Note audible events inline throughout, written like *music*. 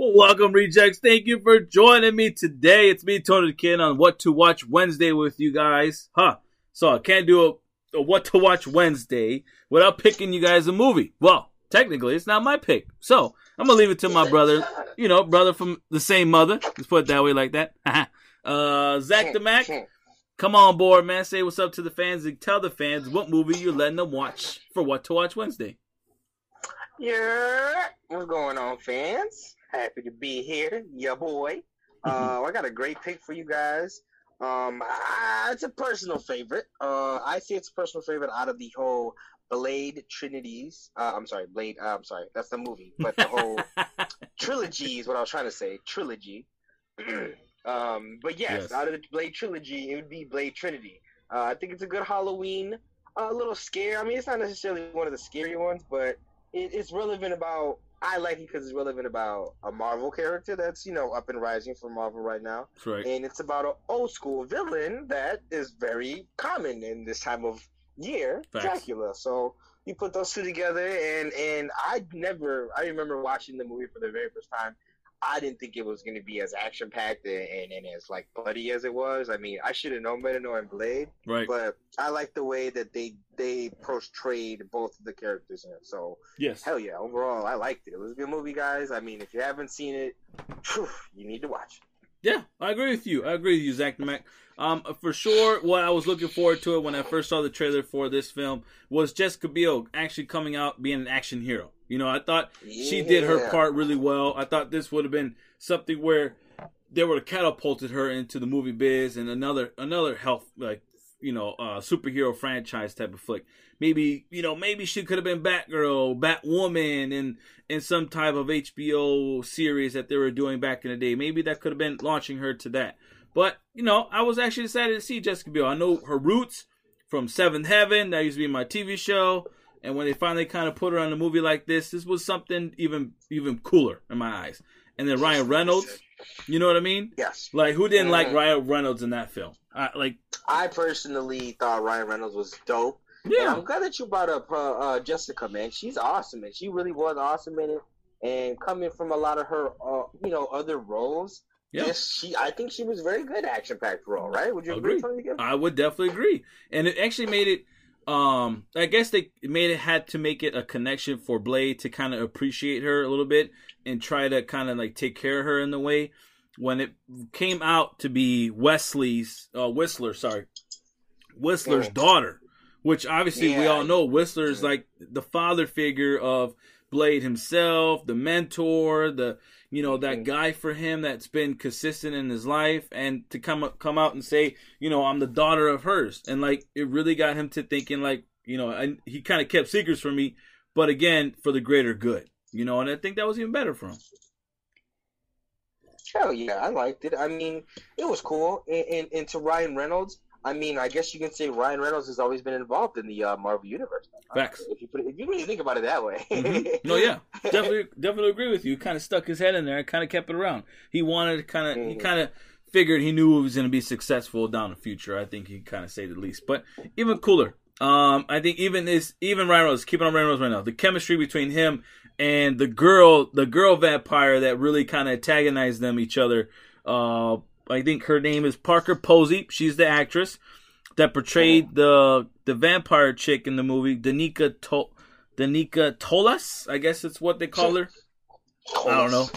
Well, welcome, rejects. Thank you for joining me today. It's me, Tony Kid, on What to Watch Wednesday with you guys. Huh. So I can't do a, a What to Watch Wednesday without picking you guys a movie. Well, technically, it's not my pick. So I'm going to leave it to my brother, you know, brother from the same mother. Let's put it that way like that. *laughs* uh, Zach the Mac, come on board, man. Say what's up to the fans and tell the fans what movie you're letting them watch for What to Watch Wednesday. Yeah, what's going on, fans? Happy to be here, ya boy. *laughs* Uh, I got a great pick for you guys. Um, uh, it's a personal favorite. Uh, I say it's a personal favorite out of the whole Blade Trinities. Uh, I'm sorry, Blade. Uh, I'm sorry, that's the movie, but the whole *laughs* trilogy is what I was trying to say. Trilogy. *clears throat* um, but yes, Yes. out of the Blade trilogy, it would be Blade Trinity. Uh, I think it's a good Halloween. A little scare. I mean, it's not necessarily one of the scary ones, but it, it's relevant about. I like it because it's relevant about a Marvel character that's you know up and rising for Marvel right now right. and it's about an old school villain that is very common in this time of year, Facts. Dracula. So you put those two together, and and I never, I remember watching the movie for the very first time. I didn't think it was going to be as action packed and, and, and as like bloody as it was. I mean, I should have known better knowing Blade, Right. but I like the way that they they portrayed both of the characters in it. So Yes. hell yeah, overall I liked it. It was a good movie, guys. I mean, if you haven't seen it, phew, you need to watch. it. Yeah, I agree with you. I agree with you, Zach Mac. Um, for sure, what I was looking forward to it when I first saw the trailer for this film was Jessica Biel actually coming out being an action hero. You know, I thought she did her part really well. I thought this would have been something where they would have catapulted her into the movie biz and another another health like you know uh, superhero franchise type of flick. Maybe you know maybe she could have been Batgirl, Batwoman, and in some type of HBO series that they were doing back in the day. Maybe that could have been launching her to that. But you know, I was actually excited to see Jessica Biel. I know her roots from Seventh Heaven. That used to be my TV show. And when they finally kind of put her on a movie like this, this was something even even cooler in my eyes. And then Ryan Reynolds, you know what I mean? Yes. Like who didn't like Mhm. Ryan Reynolds in that film? I, like I personally thought Ryan Reynolds was dope. And yeah, I'm glad that you brought up uh, uh, Jessica, man. She's awesome, and she really was awesome in it. And coming from a lot of her, uh, you know, other roles, Yeah. yes, she. I think she was very good action packed role, right? Would you agree? Agreed. I would definitely agree. And it actually made it um I guess they made it had to make it a connection for Blade to kind of appreciate her a little bit and try to kind of like take care of her in the way when it came out to be Wesley's uh Whistler, sorry. Whistler's Yeah. daughter, which obviously we all know Whistler's Yeah. like the father figure of Blade himself, the mentor, the you know that guy for him that's been consistent in his life, and to come up- come out and say, you know, I'm the daughter of hers, and like it really got him to thinking, like you know, and he kind of kept secrets from me, but again for the greater good, you know, and I think that was even better for him. Hell yeah, I liked it. I mean, it was cool. And, and, and to Ryan Reynolds, I mean, I guess you can say Ryan Reynolds has always been involved in the uh, Marvel universe. Facts. If you put it, if you really think about it that way. Mhm. *laughs* No, yeah, definitely, definitely agree with you. He kind of stuck his head in there and kind of kept it around. He wanted to kind of, he Mhm. kind of figured he knew he was going to be successful down the future. I think he kind of say the least. But even cooler, um, I think even is even Ryan Reynolds, keeping on Ryan Reynolds right now, the chemistry between him and the girl, the girl vampire that really kind of antagonized them each other. Uh, I think her name is Parker Posey. She's the actress that portrayed the the vampire chick in the movie, Danica to- Danica Talos. I guess it's what they call her. I don't know.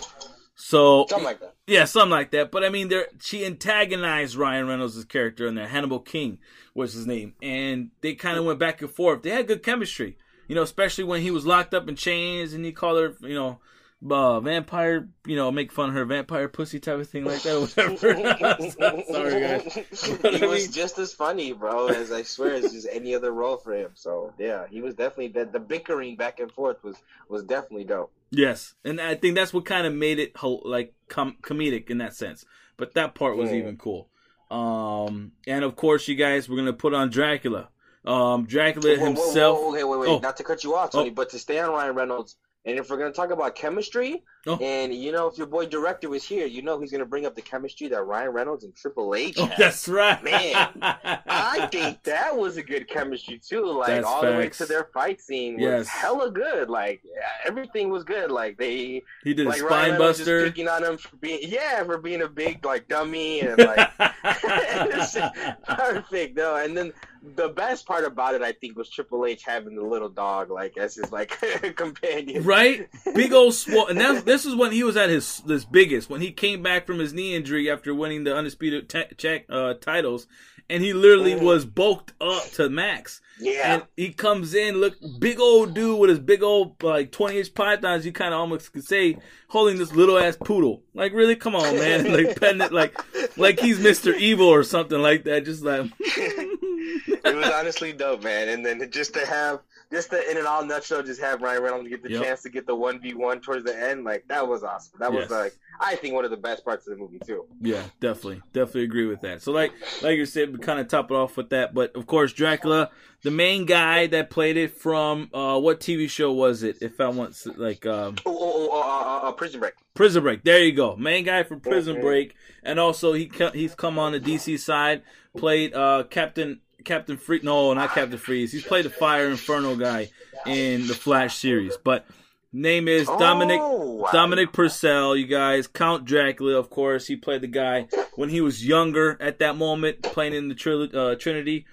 So Something like that. yeah, something like that. But I mean, there she antagonized Ryan Reynolds' character in there. Hannibal King was his name, and they kind of went back and forth. They had good chemistry, you know, especially when he was locked up in chains and he called her, you know, uh, vampire, you know, make fun of her vampire pussy type of thing like that, *laughs* whatever. *laughs* Sorry, guys. But he I was mean- just as funny, bro, as I swear as just any other role for him. So yeah, he was definitely the, the bickering back and forth was was definitely dope. Yes, and I think that's what kind of made it like com- comedic in that sense. But that part was Yeah. even cool. Um, and of course, you guys, we're gonna put on Dracula. Um, Dracula Whoa, whoa, himself. whoa, okay, wait, wait, Oh. not to cut you off, Tony, Oh. but to stay on Ryan Reynolds, and if we're gonna talk about chemistry, Oh. And you know, if your boy director was here, you know he's gonna bring up the chemistry that Ryan Reynolds and Triple H. Oh, that's right, man. *laughs* I think that was a good chemistry too. Like that's all facts. the way to their fight scene was yes. hella good. Like everything was good. Like they he did like, a spine buster. Picking on him for being yeah for being a big like dummy and like *laughs* *laughs* perfect though. And then the best part about it, I think, was Triple H having the little dog like as his like companion. Right, big old swole. And that, this is when he was at his his biggest. When he came back from his knee injury after winning the undisputed t- check uh, titles, and he literally mm. was bulked up to max. Yeah, and he comes in, look, big old dude with his big old like twenty inch pythons. You kind of almost could say holding this little ass poodle. Like, really, come on, man, *laughs* like petting it like like he's Mister Evil or something like that. Just like. *laughs* it was honestly dope, man. And then just to have, just to, in an all nutshell, just have Ryan Reynolds get the yep. chance to get the one v one towards the end, like that was awesome. That yes. was like, I think one of the best parts of the movie too. Yeah, definitely, definitely agree with that. So like, like you said, we kind of top it off with that. But of course, Dracula, the main guy that played it from uh, what TV show was it? If I want like, um, oh, oh, oh uh, uh, uh, Prison Break. Prison Break. There you go, main guy from Prison mm-hmm. Break, and also he he's come on the DC side, played uh, Captain Captain Freeze. No, not Captain Freeze. He's played the Fire Inferno guy in the Flash series. But name is Dominic oh, Dominic Purcell. You guys, Count Dracula, of course. He played the guy when he was younger at that moment, playing in the uh, Trinity,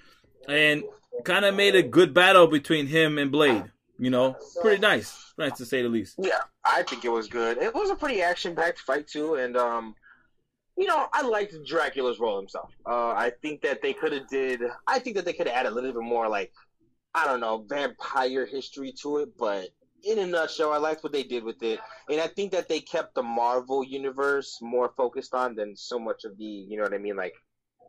and kind of made a good battle between him and Blade. You know, pretty nice, nice to say the least. Yeah, I think it was good. It was a pretty action-packed fight too, and um, you know, I liked Dracula's role himself. Uh, I think that they could have did. I think that they could have added a little bit more, like I don't know, vampire history to it. But in a nutshell, I liked what they did with it, and I think that they kept the Marvel universe more focused on than so much of the, you know what I mean, like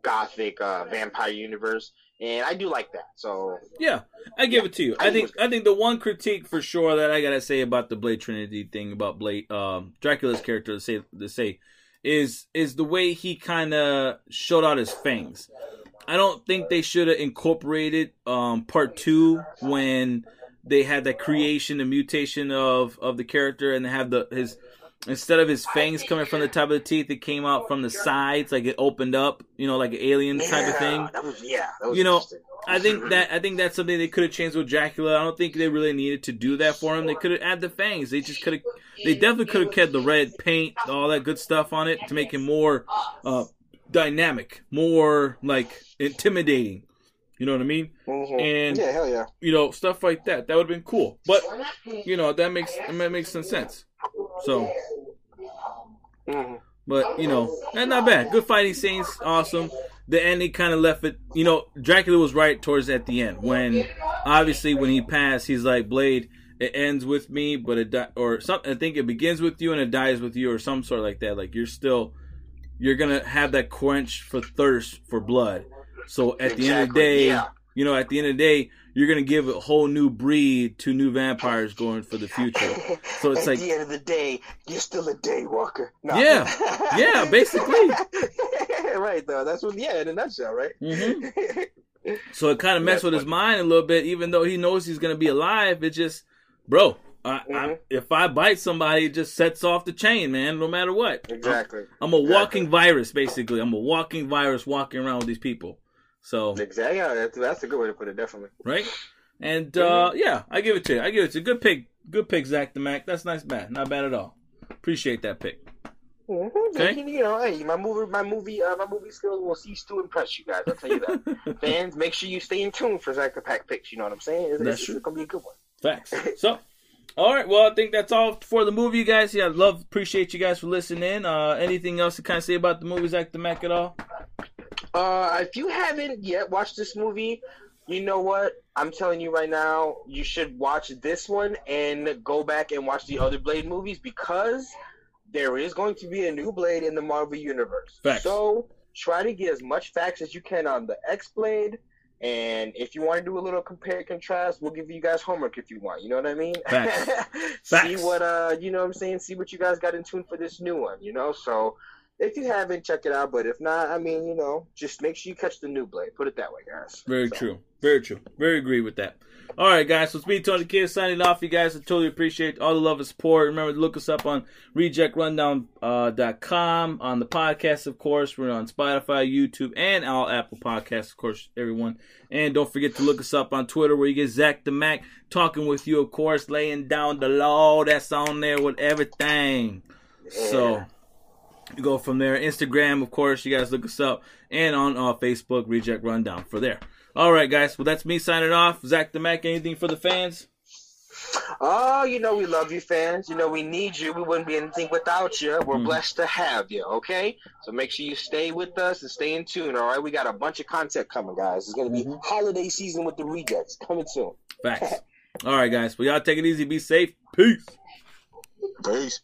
gothic uh, vampire universe. And I do like that. So yeah, I give yeah, it to you. I, I think I think the one critique for sure that I gotta say about the Blade Trinity thing about Blade um, Dracula's character to say to say is is the way he kind of showed out his fangs. I don't think they should have incorporated um, part two when they had that creation and mutation of of the character and have the his instead of his fangs coming from the top of the teeth, it came out from the sides, like it opened up, you know, like an alien yeah, type of thing. That was yeah. That was you know, I think that I think that's something they could have changed with Dracula. I don't think they really needed to do that for him. They could have added the fangs. They just could have. They definitely could have kept the red paint, all that good stuff on it to make him more uh, dynamic, more like intimidating. You know what I mean? Mm-hmm. And yeah, hell yeah. You know stuff like that. That would have been cool. But you know that makes that makes some sense. So. Mm-hmm. But you know, not bad. Good fighting scenes, awesome the ending kind of left it. You know, Dracula was right towards at the end when, obviously, when he passed, he's like Blade. It ends with me, but it di- or something. I think it begins with you and it dies with you, or some sort like that. Like you're still, you're gonna have that quench for thirst for blood. So at the end of the day, yeah. you know, at the end of the day, you're gonna give a whole new breed to new vampires going for the future. So it's like At like the end of the day, you're still a daywalker. No. Yeah, yeah, *laughs* basically. *laughs* right though. That's what. Yeah, in a nutshell, right? Mm-hmm. *laughs* so it kind of messed with funny. his mind a little bit, even though he knows he's gonna be alive. It just, bro. I, mm-hmm. I, if I bite somebody, it just sets off the chain, man. No matter what. Exactly. I'm, I'm a exactly. walking virus, basically. I'm a walking virus walking around with these people. So exactly, yeah, that's, a good way to put it, definitely. Right, and uh, yeah, I give it to you. I give it to you. Good pick, good pick, Zach the Mac. That's nice, man. Not bad at all. Appreciate that pick. Mm-hmm. Okay. You know, hey, my movie, my movie, uh, my movie skills will cease to impress you guys. I'll tell you that. *laughs* Fans, make sure you stay in tune for Zach the Pack picks. You know what I'm saying? It's, that's it's, true. It's gonna be a good one. Facts. *laughs* So. All right, well, I think that's all for the movie, you guys. Yeah, love, appreciate you guys for listening. Uh, anything else to kind of say about the movie, Zach the Mac at all? Uh, if you haven't yet watched this movie, you know what? I'm telling you right now, you should watch this one and go back and watch the other Blade movies because there is going to be a new Blade in the Marvel Universe. Facts. So try to get as much facts as you can on the X Blade. And if you want to do a little compare contrast, we'll give you guys homework if you want. You know what I mean? Facts. *laughs* Facts. See what uh you know what I'm saying? See what you guys got in tune for this new one, you know? So if you haven't, check it out. But if not, I mean, you know, just make sure you catch the new blade. Put it that way, guys. Very So, true. Very true. Very agree with that. All right, guys. So it's me, Tony Kid, signing off. You guys, I totally appreciate all the love and support. Remember to look us up on rejectrundown.com uh, on the podcast, of course. We're on Spotify, YouTube, and all Apple Podcasts, of course, everyone. And don't forget to look us up on Twitter where you get Zach the Mac talking with you, of course, laying down the law. That's on there with everything. So you go from there. Instagram, of course, you guys look us up, and on uh, Facebook, Reject Rundown for there. All right, guys. Well, that's me signing off. Zach the Mac. Anything for the fans? Oh, you know we love you, fans. You know we need you. We wouldn't be anything without you. We're Mhm. blessed to have you. Okay, so make sure you stay with us and stay in tune. All right, we got a bunch of content coming, guys. It's gonna be Mhm. holiday season with the rejects coming soon. Facts. *laughs* All right, guys. Well, y'all take it easy. Be safe. Peace. Peace.